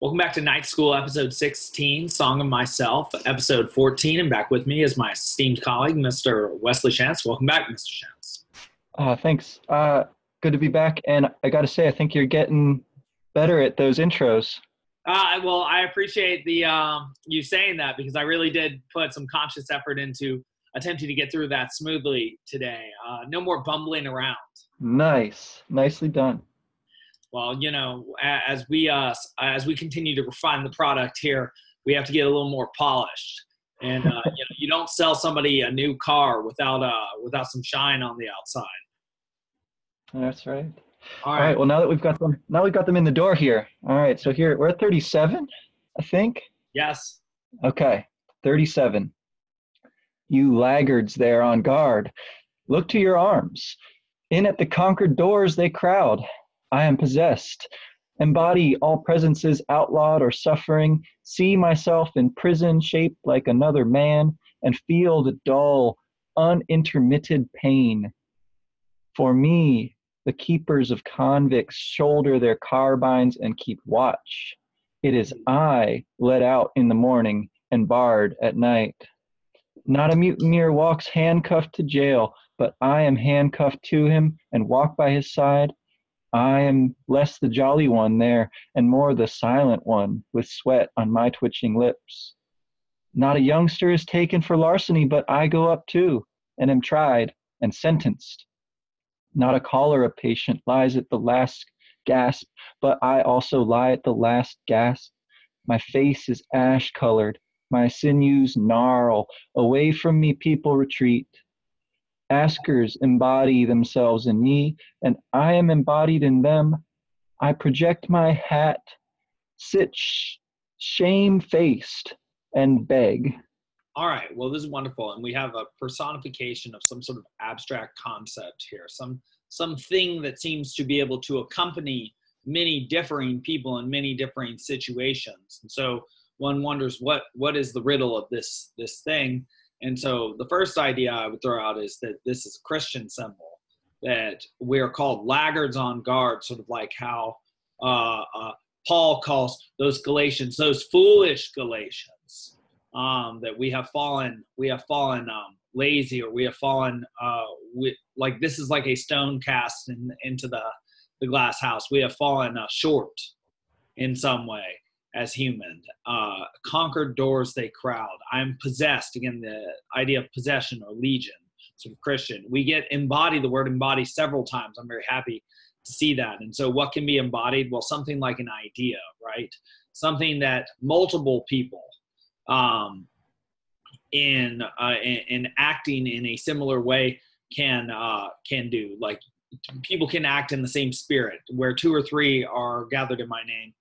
Welcome back to Night School, episode 16, Song of Myself, episode 14. And back with me is my esteemed colleague, Mr. Wesley Chance. Welcome back, Mr. Chance. Uh, thanks. Uh, good to be back. And I got to say, I think you're getting better at those intros. Uh, well, I appreciate the um, you saying that because I really did put some conscious effort into attempting to get through that smoothly today. Uh, no more bumbling around. Nice, nicely done well, you know, as we uh, as we continue to refine the product here, we have to get a little more polished. And uh, you, know, you don't sell somebody a new car without uh without some shine on the outside. That's right. All right. All right. Well, now that we've got them, now we've got them in the door here. All right. So here we're at 37, I think. Yes. Okay. 37. You laggards there on guard, look to your arms. In at the conquered doors they crowd. I am possessed. Embody all presences outlawed or suffering, see myself in prison shaped like another man, and feel the dull, unintermitted pain. For me, the keepers of convicts shoulder their carbines and keep watch. It is I let out in the morning and barred at night. Not a mutineer walks handcuffed to jail, but I am handcuffed to him and walk by his side I am less the jolly one there, and more the silent one, with sweat on my twitching lips. Not a youngster is taken for larceny, but I go up too, and am tried and sentenced. Not a cholera patient lies at the last gasp, but I also lie at the last gasp. My face is ash colored, my sinews gnarl. Away from me, people retreat. Askers embody themselves in me, and I am embodied in them. I project my hat, sit sh- shame faced, and beg. All right. Well, this is wonderful, and we have a personification of some sort of abstract concept here, some something that seems to be able to accompany many differing people in many differing situations. And so one wonders what what is the riddle of this this thing and so the first idea I would throw out is that this is a Christian symbol, that we're called laggards on guard, sort of like how uh, uh, Paul calls those Galatians, those foolish Galatians, um, that we have fallen, we have fallen um, lazy, or we have fallen, uh, we, like this is like a stone cast in, into the, the glass house. We have fallen uh, short in some way as human. Uh, conquered doors they crowd. I'm possessed. Again, the idea of possession or legion, sort of Christian. We get embody, the word embody, several times. I'm very happy to see that. And so, what can be embodied? Well, something like an idea, right? Something that multiple people um, in, uh, in, in acting in a similar way can uh, can do. Like people can act in the same spirit, where two or three are gathered in my name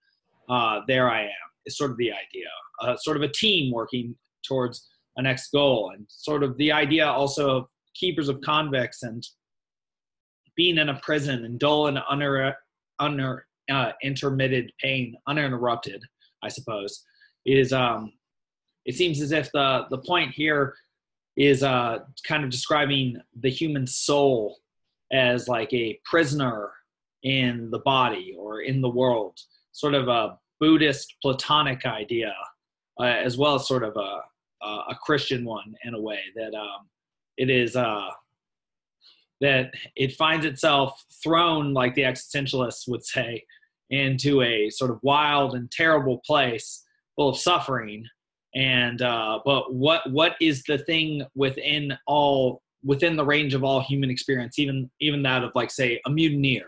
uh, there I am. Is sort of the idea, uh, sort of a team working towards a next goal, and sort of the idea also of keepers of convicts and being in a prison and dull and under under uh, intermitted pain, uninterrupted, I suppose, is um, it seems as if the the point here is uh, kind of describing the human soul as like a prisoner in the body or in the world sort of a Buddhist Platonic idea, uh, as well as sort of a, a Christian one in a way that um, it is uh, that it finds itself thrown, like the existentialists would say, into a sort of wild and terrible place full of suffering. And uh, but what what is the thing within all within the range of all human experience, even even that of like say a mutineer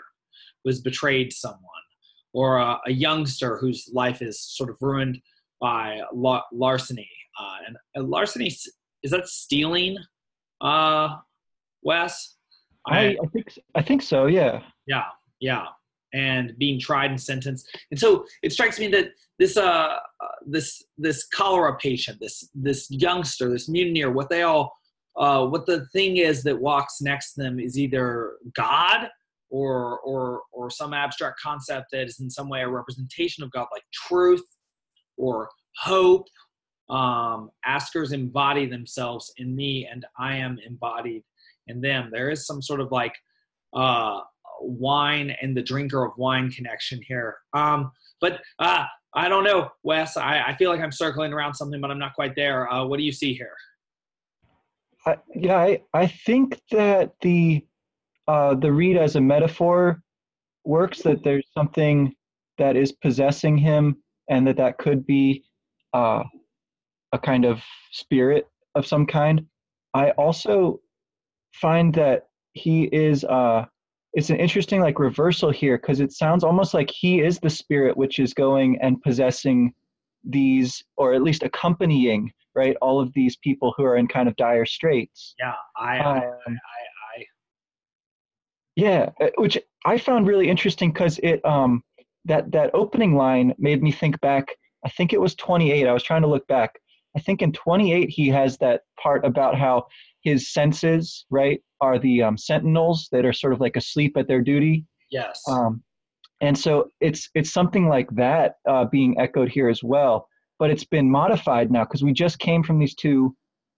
was betrayed someone or a, a, youngster whose life is sort of ruined by la- larceny. Uh, and, and, larceny is that stealing, uh, Wes? I, I think I think so. Yeah. Yeah. Yeah. And being tried and sentenced, and so it strikes me that this uh, uh this this cholera patient, this this youngster, this mutineer, what they all uh, what the thing is that walks next to them is either God or or or some abstract concept that is in some way a representation of God, like truth or hope. Um, askers embody themselves in me, and I am embodied in them. There is some sort of like uh, wine and the drinker of wine connection here. Um, but uh, I don't know, Wes. I, I feel like I'm circling around something, but I'm not quite there. Uh, what do you see here? I, yeah, I, I think that the uh, the read as a metaphor works. That there's something that is possessing him, and that that could be uh, a kind of spirit of some kind. I also find that he is uh, it's an interesting like reversal here because it sounds almost like he is the spirit which is going and possessing these or at least accompanying right all of these people who are in kind of dire straits yeah i um, I, I, I, yeah uh, which i found really interesting because it um that that opening line made me think back i think it was 28 i was trying to look back. I think in 28 he has that part about how his senses right are the um, sentinels that are sort of like asleep at their duty. Yes. Um, and so it's it's something like that uh, being echoed here as well but it's been modified now because we just came from these two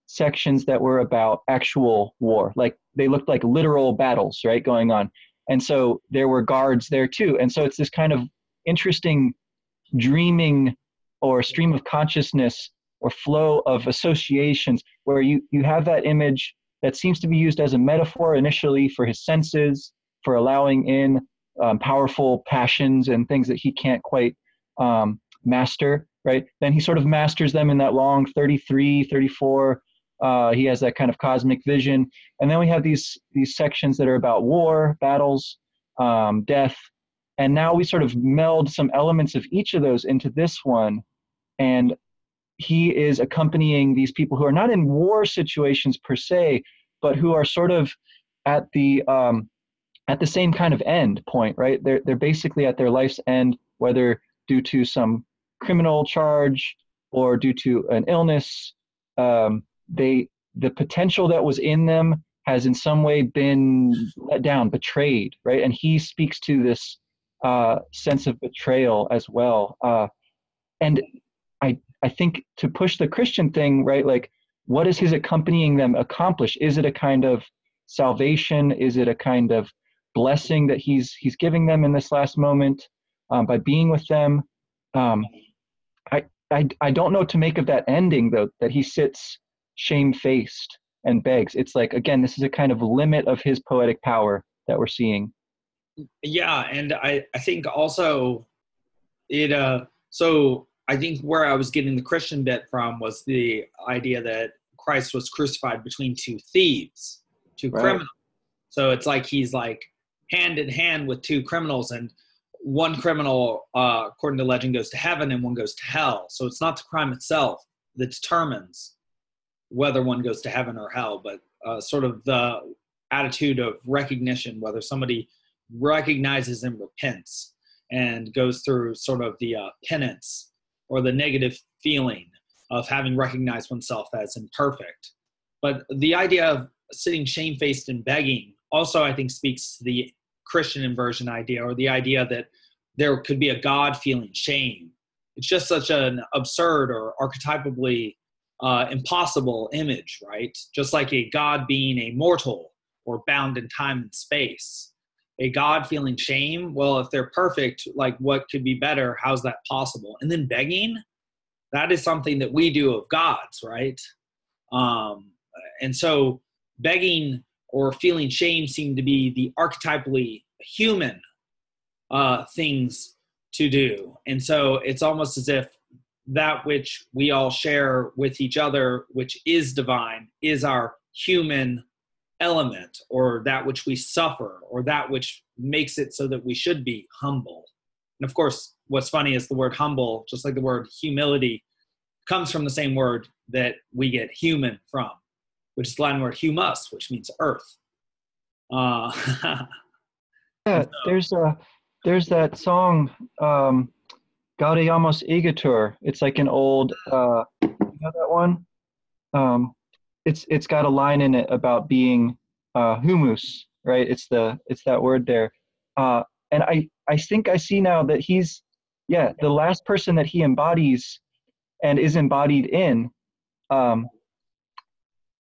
sections that were about actual war like they looked like literal battles right going on. And so there were guards there too. And so it's this kind of interesting dreaming or stream of consciousness or flow of associations where you you have that image that seems to be used as a metaphor initially for his senses for allowing in um, powerful passions and things that he can't quite um, master right? Then he sort of masters them in that long 33 34 uh, he has that kind of cosmic vision and then we have these these sections that are about war battles um, death and now we sort of meld some elements of each of those into this one and he is accompanying these people who are not in war situations per se but who are sort of at the um, at the same kind of end point, right? They're they're basically at their life's end, whether due to some criminal charge or due to an illness. Um, they the potential that was in them has in some way been let down, betrayed, right? And he speaks to this uh, sense of betrayal as well. Uh, and I I think to push the Christian thing, right? Like, what is his accompanying them accomplish? Is it a kind of salvation? Is it a kind of blessing that he's he's giving them in this last moment um, by being with them. Um, I, I I don't know to make of that ending though that he sits shamefaced and begs. It's like again, this is a kind of limit of his poetic power that we're seeing. Yeah, and I I think also it uh so I think where I was getting the Christian bit from was the idea that Christ was crucified between two thieves, two right. criminals. So it's like he's like hand in hand with two criminals and one criminal uh, according to legend goes to heaven and one goes to hell so it's not the crime itself that determines whether one goes to heaven or hell but uh, sort of the attitude of recognition whether somebody recognizes and repents and goes through sort of the uh, penance or the negative feeling of having recognized oneself as imperfect but the idea of sitting shamefaced and begging also i think speaks to the Christian inversion idea or the idea that there could be a God feeling shame. It's just such an absurd or archetypally uh, impossible image, right? Just like a God being a mortal or bound in time and space. A God feeling shame, well, if they're perfect, like what could be better? How's that possible? And then begging, that is something that we do of gods, right? Um, and so begging or feeling shame seem to be the archetypally human uh, things to do. And so it's almost as if that which we all share with each other, which is divine, is our human element, or that which we suffer, or that which makes it so that we should be humble. And of course, what's funny is the word humble, just like the word humility, comes from the same word that we get human from which is the Latin word humus, which means earth. Uh, yeah, there's a there's that song um, Gaudeamus Igitur. It's like an old, uh, you know that one? Um, it's it's got a line in it about being uh, humus, right? It's the it's that word there, uh, and I I think I see now that he's yeah the last person that he embodies and is embodied in um,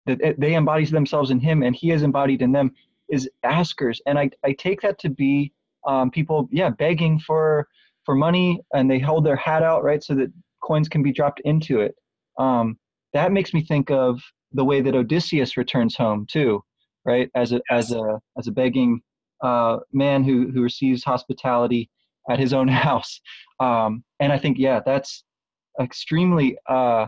that they embody themselves in him and he is embodied in them is askers, and I I take that to be um, people yeah begging for for money and they hold their hat out right so that coins can be dropped into it. Um, that makes me think of the way that Odysseus returns home too, right? As a as a as a begging uh, man who who receives hospitality at his own house. Um, and I think yeah, that's extremely uh,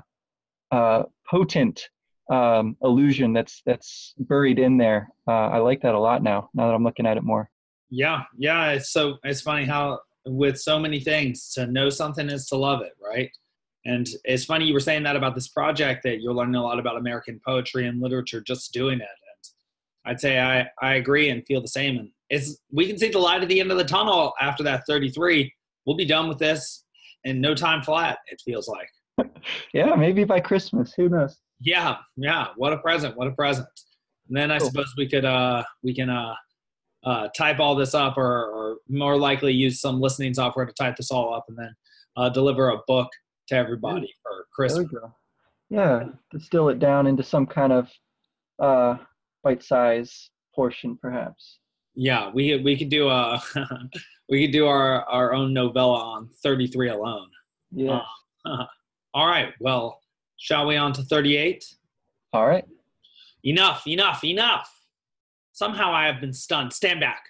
uh, potent um, illusion that's that's buried in there. Uh, I like that a lot now. Now that I'm looking at it more. Yeah, yeah. It's so it's funny how with so many things to know something is to love it, right? And it's funny you were saying that about this project that you're learning a lot about American poetry and literature just doing it. And I'd say I, I agree and feel the same. And it's we can see the light at the end of the tunnel after that 33. We'll be done with this in no time flat, it feels like. yeah, maybe by Christmas. Who knows? Yeah, yeah. What a present. What a present. And then I cool. suppose we could uh we can uh uh, type all this up or, or, more likely use some listening software to type this all up and then uh, deliver a book to everybody for Christmas. Yeah, distill it down into some kind of uh, bite-size portion, perhaps. Yeah, we we could do a we could do our our own novella on 33 alone. Yeah. Uh, all right. Well, shall we on to 38? All right. Enough, enough, enough. Somehow I have been stunned. Stand back.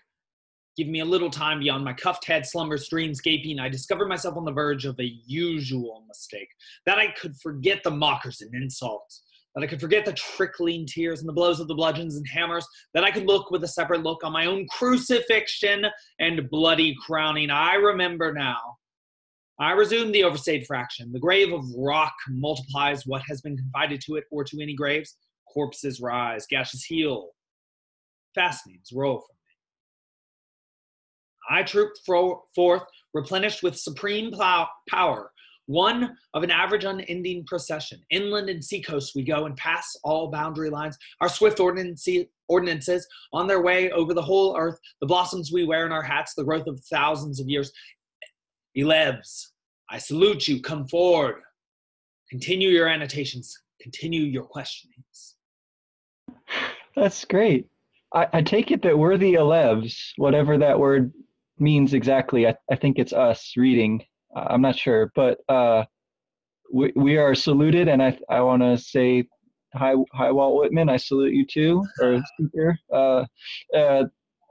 Give me a little time beyond my cuffed head slumbers dreamscaping. I discover myself on the verge of a usual mistake. That I could forget the mockers and insults. That I could forget the trickling tears and the blows of the bludgeons and hammers. That I could look with a separate look on my own crucifixion and bloody crowning. I remember now. I resume the overstayed fraction. The grave of rock multiplies what has been confided to it or to any graves. Corpses rise, gashes heal, fastenings roll from me. I trooped forth, replenished with supreme plow- power, one of an average unending procession. Inland and seacoast we go and pass all boundary lines. Our swift ordinances on their way over the whole earth, the blossoms we wear in our hats, the growth of thousands of years. Eleves, I salute you, come forward. Continue your annotations, continue your questionings. That's great. I, I take it that we're the Elevs, whatever that word means exactly. I, I think it's us reading. Uh, I'm not sure, but uh, we, we are saluted, and I, I want to say hi, hi, Walt Whitman. I salute you too, or speaker. Uh, uh,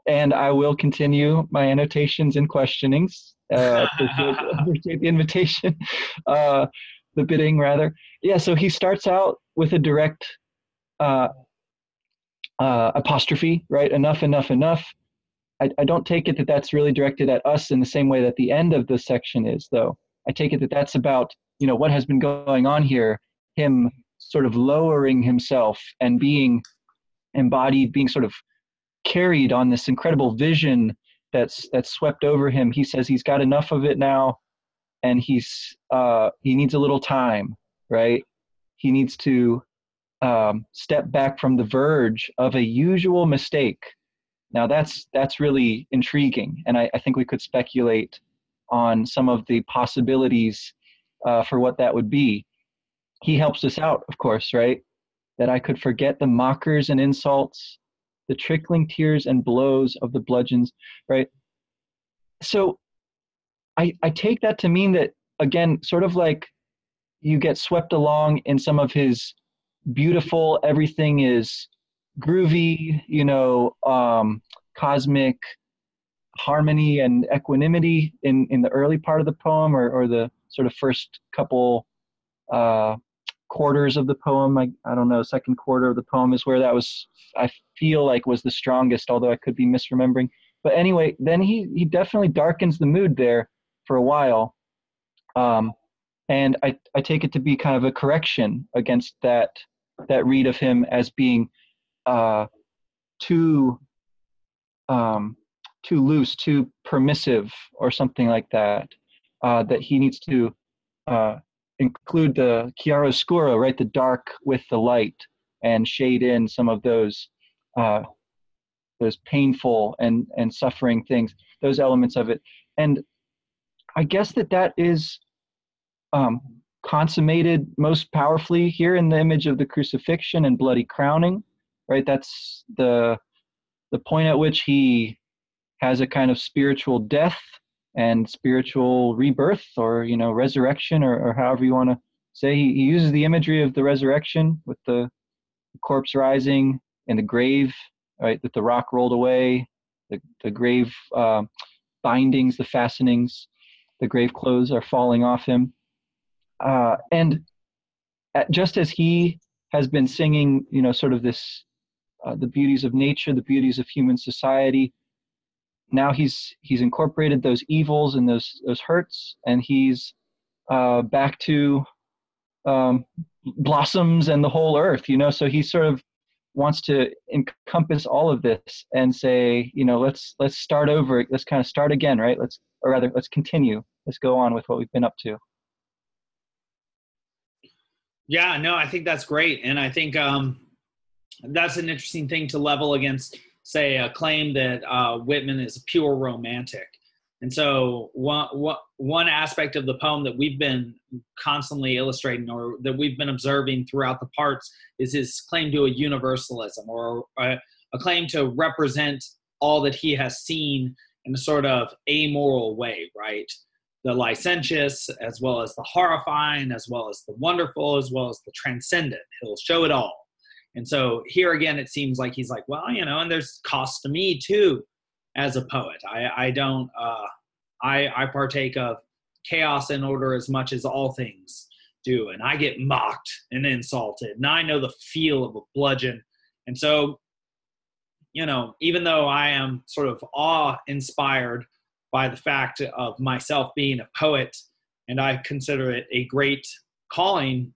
and I will continue my annotations and questionings. Uh, appreciate, appreciate the invitation, uh, the bidding rather. Yeah, so he starts out with a direct uh, uh, apostrophe, right? Enough, enough, enough. I, I don't take it that that's really directed at us in the same way that the end of the section is, though. I take it that that's about, you know, what has been going on here, him sort of lowering himself and being embodied, being sort of carried on this incredible vision that's that's swept over him. He says he's got enough of it now, and he's uh, he needs a little time, right? He needs to um, step back from the verge of a usual mistake. Now that's that's really intriguing, and I, I think we could speculate on some of the possibilities uh, for what that would be. He helps us out, of course, right? That I could forget the mockers and insults, the trickling tears and blows of the bludgeons, right? So I, I take that to mean that, again, sort of like you get swept along in some of his beautiful. Everything is groovy, you know, um, cosmic harmony and equanimity in, in the early part of the poem or, or the sort of first couple uh, quarters of the poem. I, I don't know, second quarter of the poem is where that was, I feel like was the strongest, although I could be misremembering. But anyway, then he, he definitely darkens the mood there for a while. Um, and I, I take it to be kind of a correction against that that read of him as being uh, too um, too loose, too permissive, or something like that. Uh, that he needs to uh, include the chiaroscuro, right, the dark with the light, and shade in some of those uh, those painful and and suffering things, those elements of it. And I guess that that is um, consummated most powerfully here in the image of the crucifixion and bloody crowning right? That's the the point at which he has a kind of spiritual death and spiritual rebirth or you know resurrection or, or however you want to say. He, he uses the imagery of the resurrection with the, corpse rising in the grave right that the rock rolled away the, the grave uh, bindings the fastenings the grave clothes are falling off him uh, and at, just as he has been singing you know sort of this uh, the beauties of nature the beauties of human society now he's he's incorporated those evils and those those hurts and he's uh, back to um, blossoms and the whole earth you know? So he sort of wants to encompass all of this and say you know let's let's start over let's kind of start again right? Let's or rather let's continue. Let's go on with what we've been up to yeah no i think that's great and i think um that's an interesting thing to level against say a claim that uh, Whitman is a pure romantic. And so one, one aspect of the poem that we've been constantly illustrating or that we've been observing throughout the parts is his claim to a universalism or a, a claim to represent all that he has seen in a sort of amoral way, right? The licentious, as well as the horrifying, as well as the wonderful, as well as the transcendent. He'll show it all. And so here again, it seems like he's like, well, you know, and there's cost to me too as a poet. I, I don't, uh, I, I partake of chaos and order as much as all things do. And I get mocked and insulted. And I know the feel of a bludgeon. And so, you know, even though I am sort of awe inspired by the fact of myself being a poet, and I consider it a great calling,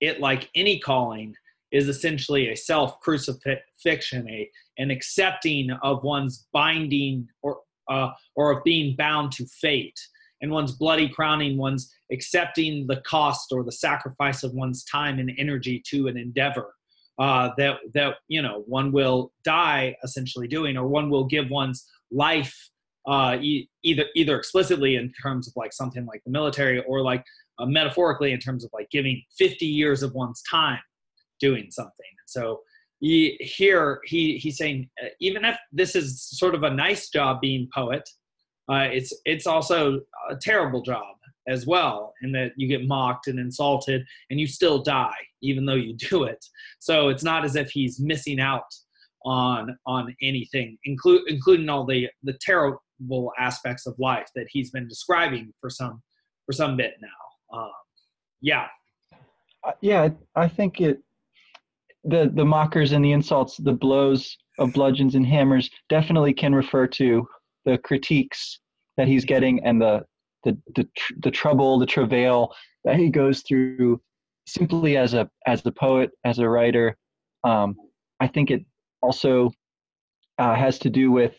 it like any calling is essentially a self crucifixion, a an accepting of one's binding or uh, or of being bound to fate, and one's bloody crowning, one's accepting the cost or the sacrifice of one's time and energy to an endeavor uh, that that you know one will die essentially doing, or one will give one's life uh, e- either either explicitly in terms of like something like the military, or like uh, metaphorically in terms of like giving 50 years of one's time doing something. So he, here he he's saying uh, even if this is sort of a nice job being poet, uh, it's it's also a terrible job as well, in that you get mocked and insulted and you still die even though you do it. So it's not as if he's missing out on on anything, include including all the the terrible aspects of life that he's been describing for some for some bit now. Um, yeah. Uh, yeah, I think it the the mockers and the insults, the blows of bludgeons and hammers definitely can refer to the critiques that he's getting and the the the, tr- the trouble, the travail that he goes through simply as a as a poet, as a writer. Um, I think it also uh, has to do with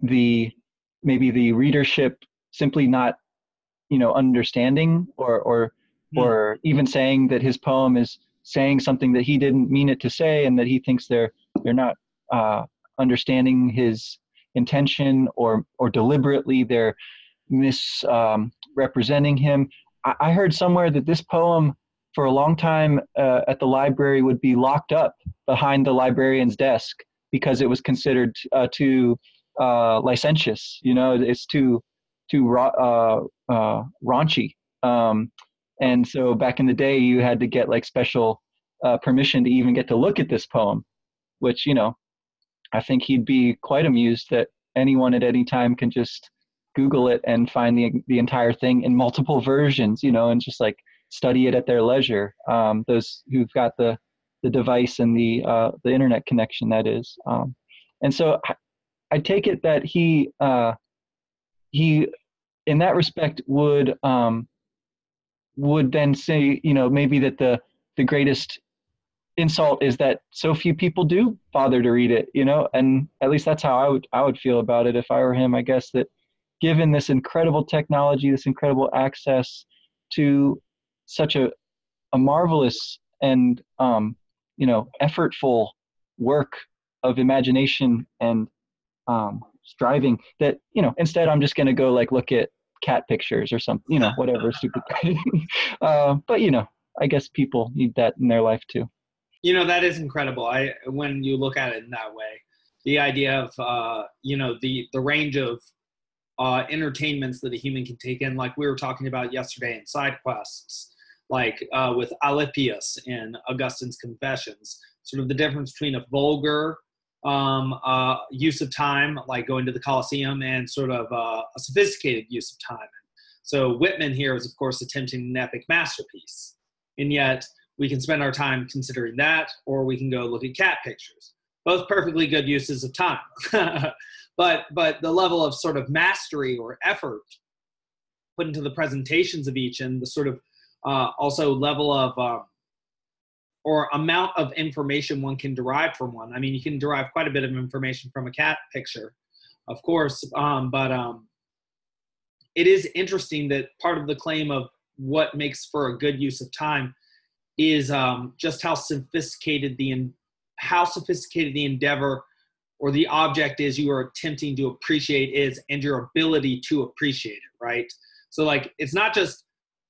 the maybe the readership simply not you know understanding or or mm. or even saying that his poem is saying something that he didn't mean it to say and that he thinks they're they're not uh, understanding his intention or or deliberately they're misrepresenting um, him I, I, heard somewhere that this poem for a long time uh, at the library would be locked up behind the librarian's desk because it was considered uh, too uh, licentious you know it's too too uh, uh, raunchy um, and so back in the day, you had to get like special uh, permission to even get to look at this poem, which, you know, I think he'd be quite amused that anyone at any time can just Google it and find the, the entire thing in multiple versions, you know, and just like study it at their leisure. Um, those who've got the, the device and the, uh, the internet connection, that is. Um, and so I, take it that he, uh, he, in that respect, would um, would then say, you know, maybe that the the greatest insult is that so few people do bother to read it, you know, and at least that's how I would I would feel about it if I were him. I guess that given this incredible technology, this incredible access to such a a marvelous and um, you know effortful work of imagination and um, striving that you know instead i'm just going to go like look at cat pictures or something, you know, whatever stupid. uh, but you know, I guess people need that in their life too. You know, that is incredible. I when you look at it in that way, the idea of uh, you know the the range of uh, entertainments that a human can take in, like we were talking about yesterday in side quests, like uh, with Alypius in Augustine's Confessions, sort of the difference between a vulgar um, uh, use of time, like going to the Colosseum, and sort of uh, a sophisticated use of time. So Whitman here is, of course, attempting an epic masterpiece, and yet we can spend our time considering that, or we can go look at cat pictures. Both perfectly good uses of time. but but the level of sort of mastery or effort put into the presentations of each and the sort of uh, also level of uh, or amount of information one can derive from one. I mean, you can derive quite a bit of information from a cat picture, of course, um, but um, it is interesting that part of the claim of what makes for a good use of time is um, just how sophisticated the how sophisticated the endeavor or the object is you are attempting to appreciate is and your ability to appreciate it right so like it's not just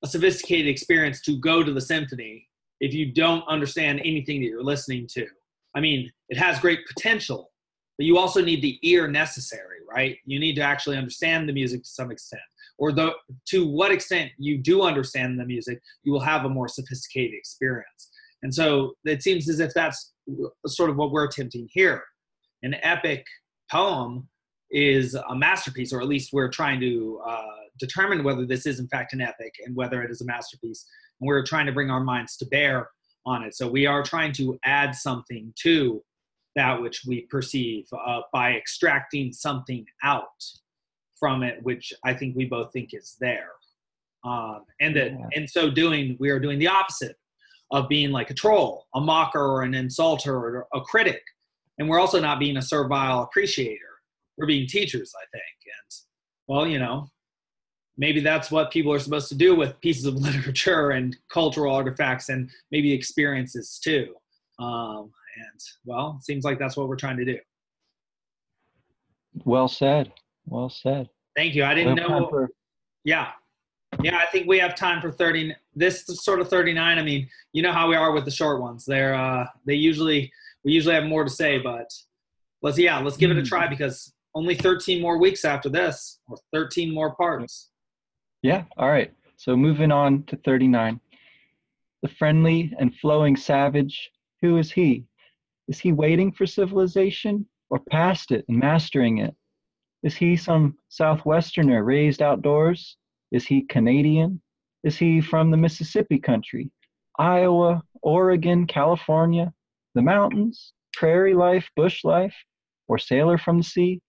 a sophisticated experience to go to the symphony if you don't understand anything that you're listening to. I mean it has great potential but you also need the ear necessary right? You need to actually understand the music to some extent. Or the, to what extent you do understand the music you will have a more sophisticated experience. And so it seems as if that's sort of what we're attempting here. An epic poem is a masterpiece, or at least we're trying to uh, determine whether this is in fact an epic and whether it is a masterpiece. And we're trying to bring our minds to bear on it. So we are trying to add something to that which we perceive uh, by extracting something out from it, which I think we both think is there. Um, and that yeah. in so doing, we are doing the opposite of being like a troll, a mocker, or an insulter, or a critic and we're also not being a servile appreciator we're being teachers i think and well you know maybe that's what people are supposed to do with pieces of literature and cultural artifacts and maybe experiences too. Um, and well it seems like that's what we're trying to do. Well said. Well said. Thank you. I didn't know for- yeah. Yeah i think we have time for 30 this sort of 39 i mean you know how we are with the short ones. They're uh they usually we usually have more to say, but let's yeah, let's give it a try mm. because only 13 more weeks after this, or 13 more parts. Yeah. All right. So moving on to 39. The friendly and flowing savage, who is he? Is he waiting for civilization or past it and mastering it? Is he some Southwesterner raised outdoors? Is he Canadian? Is he from the Mississippi country? Iowa, Oregon, California? the mountains, prairie life, bush life, or sailor from the sea.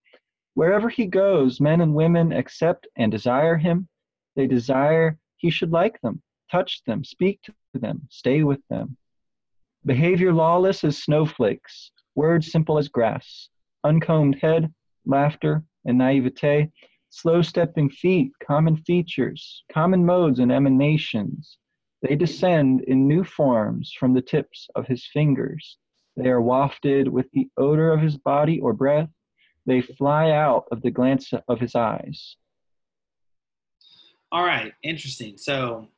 Wherever he goes, men and women accept and desire him. They desire he should like them, touch them, speak to them, stay with them. Behavior lawless as snowflakes, words simple as grass, uncombed head, laughter, and naivete, slow stepping feet, common features, common modes and emanations, they descend in new forms from the tips of his fingers. They are wafted with the odor of his body or breath. They fly out of the glance of his eyes. All right, interesting. So,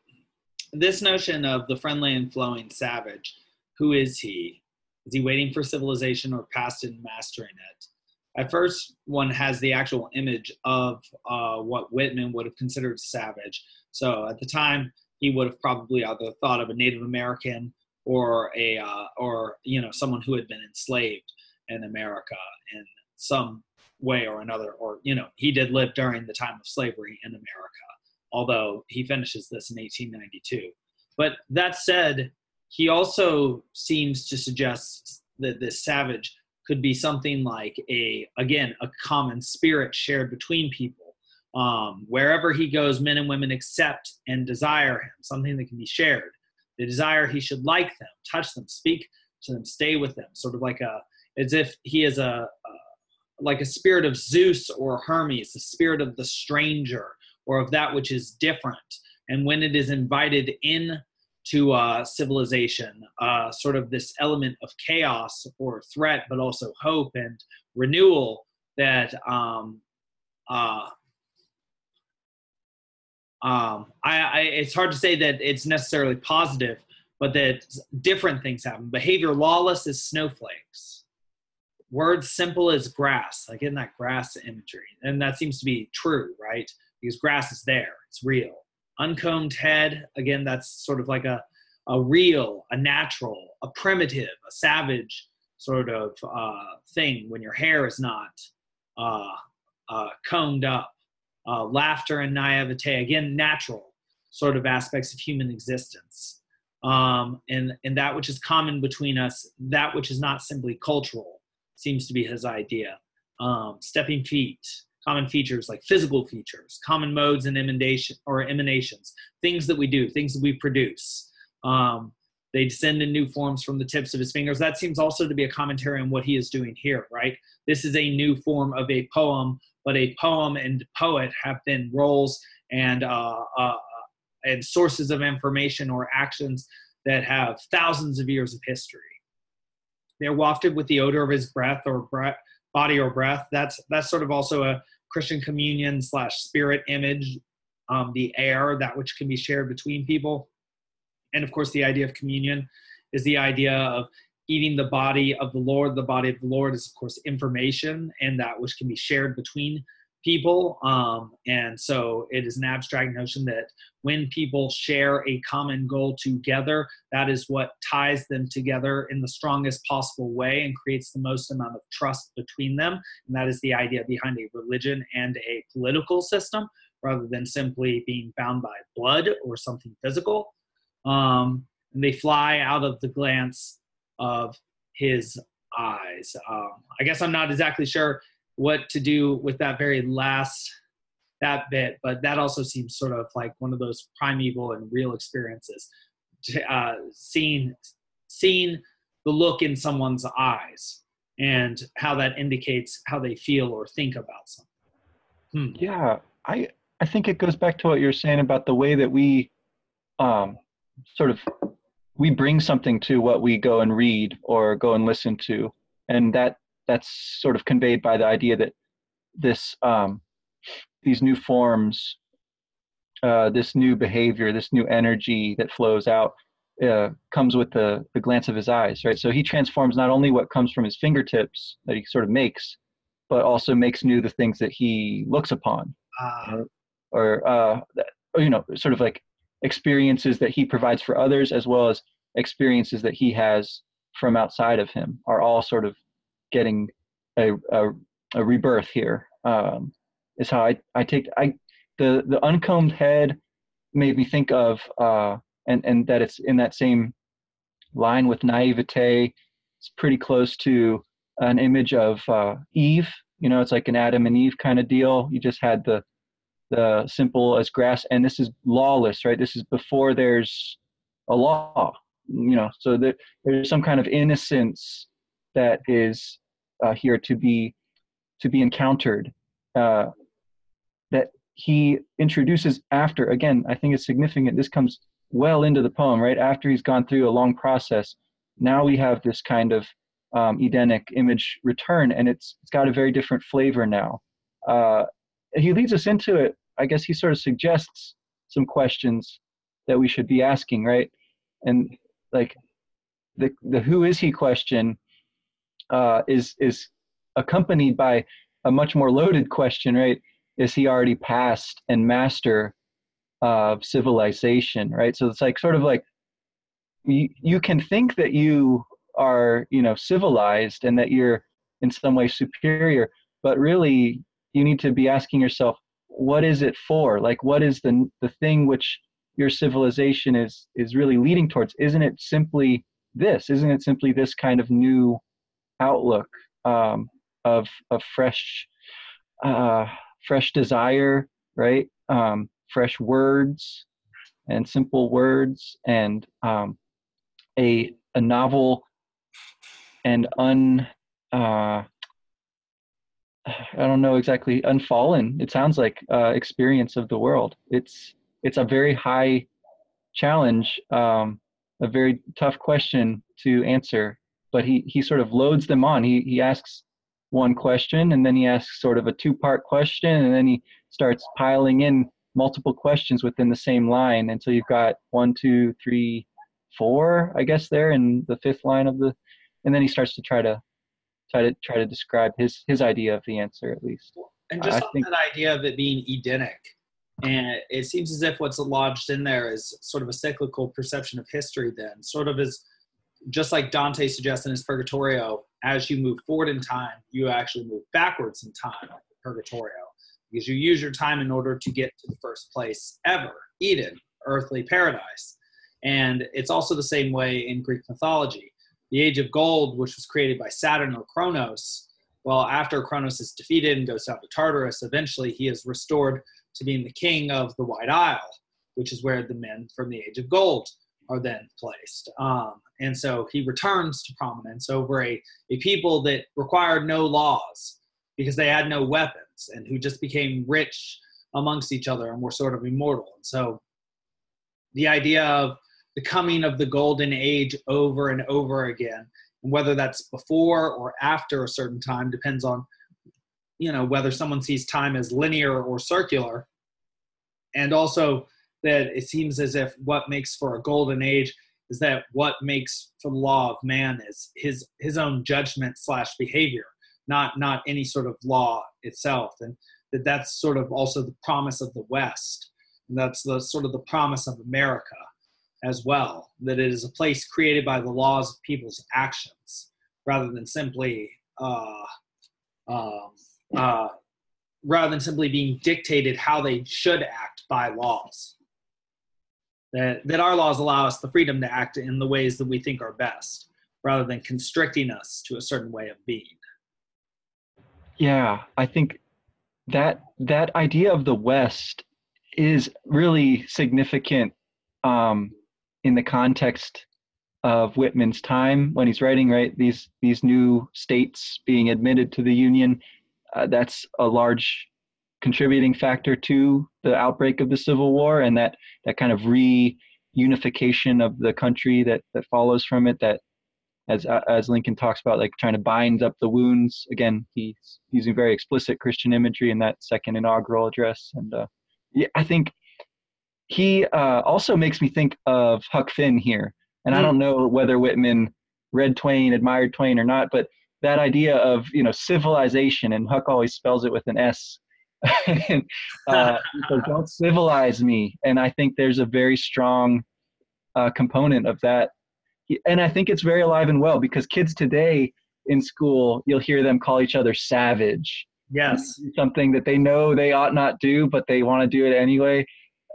this notion of the friendly and flowing savage, who is he? Is he waiting for civilization or past and mastering it? At first, one has the actual image of uh, what Whitman would have considered savage. So, at the time, he would have probably either thought of a Native American or a uh, or you know someone who had been enslaved in America in some way or another, or you know he did live during the time of slavery in America, although he finishes this in 1892. But that said, he also seems to suggest that this savage could be something like a again a common spirit shared between people um, wherever he goes, men and women accept and desire him, something that can be shared. the desire he should like them, touch them, speak to them, stay with them, sort of like a, as if he is a, a like a spirit of Zeus or Hermes, the spirit of the stranger or of that which is different. And when it is invited in to uh, civilization, uh, sort of this element of chaos or threat, but also hope and renewal that um, uh, um, I, I, it's hard to say that it's necessarily positive, but that different things happen. Behavior lawless is snowflakes. words simple as grass, like in that grass imagery. And that seems to be true, right? Because grass is there, it's real. Uncombed head, again, that's sort of like a, a real, a natural, a primitive, a savage sort of uh, thing when your hair is not uh, uh, combed up. Uh, laughter and naivete, again, natural sort of aspects of human existence. Um, and, and that which is common between us, that which is not simply cultural, seems to be his idea. Um, stepping feet, common features like physical features, common modes and emanation or emanations, things that we do, things that we produce. Um, they descend in new forms from the tips of his fingers. That seems also to be a commentary on what he is doing here, right? This is a new form of a poem, but a poem and poet have been roles and uh, uh, and sources of information or actions that have thousands of years of history. They're wafted with the odor of his breath or breath, body or breath. That's that's sort of also a Christian communion slash spirit image, um, the air, that which can be shared between people. And of course, the idea of communion is the idea of eating the body of the Lord. The body of the Lord is, of course, information and that which can be shared between people. Um, and so it is an abstract notion that when people share a common goal together, that is what ties them together in the strongest possible way and creates the most amount of trust between them. And that is the idea behind a religion and a political system rather than simply being bound by blood or something physical. Um, and they fly out of the glance of his eyes. Um, I guess I'm not exactly sure what to do with that very last that bit but that also seems sort of like one of those primeval and real experiences. Uh, seeing seeing the look in someone's eyes and how that indicates how they feel or think about something. Hmm. yeah i i think it goes back to what you're saying about the way that we um sort of we bring something to what we go and read or go and listen to. And that that's sort of conveyed by the idea that this um, these new forms, uh, this new behavior, this new energy that flows out uh, comes with the, the glance of his eyes, right? So he transforms not only what comes from his fingertips that he sort of makes, but also makes new the things that he looks upon, uh. or, uh, you know, sort of like experiences that he provides for others, as well as experiences that he has from outside of him, are all sort of getting a, a, a rebirth here. Um, is how I, I take I the the uncombed head made me think of uh, and and that it's in that same line with naivete. It's pretty close to an image of uh, Eve. You know, it's like an Adam and Eve kind of deal. You just had the the simple as grass, and this is lawless, right? This is before there's a law. You know, so there, there's some kind of innocence that is uh, here to be to be encountered uh, that he introduces after again i think it's significant this comes well into the poem right? After he's gone through a long process now we have this kind of um, edenic image return and it's it's got a very different flavor now. Uh, he leads us into it. I guess he sort of suggests some questions that we should be asking right? And like the the who is he question uh, is is accompanied by a much more loaded question, right? Is he already past and master of civilization, right? So it's like sort of like you, you can think that you are, you know, civilized and that you're in some way superior, but really you need to be asking yourself, what is it for? Like, what is the the thing which your civilization is is really leading towards? Isn't it simply this? Isn't it simply this kind of new outlook um, of of fresh uh, fresh desire, right? Um, fresh words and simple words and um, a a novel and un uh, I don't know exactly unfallen. It sounds like uh, experience of the world. It's it's a very high challenge, um, a very tough question to answer but he he sort of loads them on. He he asks one question and then he asks sort of a two part question and then he starts piling in multiple questions within the same line until you've got one, two, three, four, I guess there in the fifth line of the and then he starts to try to try to try to describe his his idea of the answer at least. And just on think- that idea of it being Edenic, and it seems as if what's lodged in there is sort of a cyclical perception of history. Then, sort of as just like Dante suggests in his Purgatorio, as you move forward in time, you actually move backwards in time, Purgatorio, because you use your time in order to get to the first place ever, Eden, earthly paradise. And it's also the same way in Greek mythology. The Age of Gold, which was created by Saturn or Kronos, well, after Kronos is defeated and goes down to Tartarus, eventually he is restored to being the king of the White Isle, which is where the men from the Age of Gold are then placed. Um, and so he returns to prominence over a, a people that required no laws because they had no weapons and who just became rich amongst each other and were sort of immortal. And so the idea of the coming of the golden age over and over again, and whether that's before or after a certain time depends on you know whether someone sees time as linear or circular and also that it seems as if what makes for a golden age is that what makes for the law of man is his his own judgment slash behavior not not any sort of law itself. And that that's sort of also the promise of the west. And that's the sort of the promise of america as well that it is a place created by the laws of people's actions rather than simply uh, um, uh, rather than simply being dictated how they should act by laws that, that our laws allow us the freedom to act in the ways that we think are best rather than constricting us to a certain way of being Yeah, I think that that idea of the West is really significant um, in the context of Whitman's time when he's writing. Right, these these new states being admitted to the Union, uh, that's a large contributing factor to the outbreak of the Civil War and that that kind of reunification of the country that that follows from it. That as as Lincoln talks about, like trying to bind up the wounds. Again, he's using very explicit Christian imagery in that second inaugural address, and uh, yeah, I think he uh, also makes me think of Huck Finn here. And I Mm. don't know whether Whitman read Twain, admired Twain or not, but that idea of you know civilization, and Huck always spells it with an S. and, uh, says, don't civilize me, and I think there's a very strong uh, component of that and I think it's very alive and well because kids today in school, you'll hear them call each other savage. yes Something that they know they ought not do, but they want to do it anyway.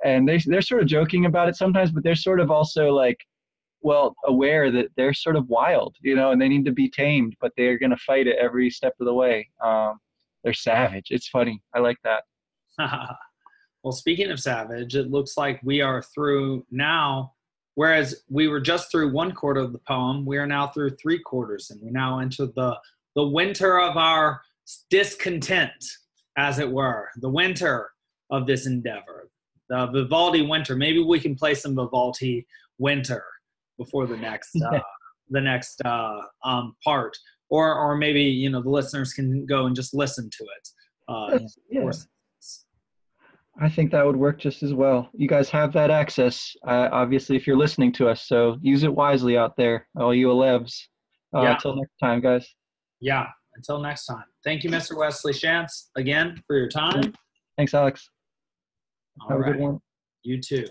And they they're sort of joking about it sometimes, but they're sort of also like, well, aware that they're sort of wild, you know, and they need to be tamed, but they're going to fight it every step of the way. Um, they're savage. It's funny. I like that. well, speaking of Savage, it looks like we are through now. Whereas we were just through one quarter of the poem, we are now through three quarters, and we now enter the the winter of our discontent, as it were, the winter of this endeavor, the Vivaldi winter. Maybe we can play some Vivaldi winter before the next uh, the next uh, um, part, or or maybe you know the listeners can go and just listen to it. Uh, Yeah. I think that would work just as well. You guys have that access, uh, obviously, if you're listening to us. So use it wisely out there, all you Alevs. Uh, Yeah. Until next time, guys. Yeah. Until next time. Thank you, Mr. Wesley Shantz, again for your time. Thanks, Alex. All Have a good one. You too.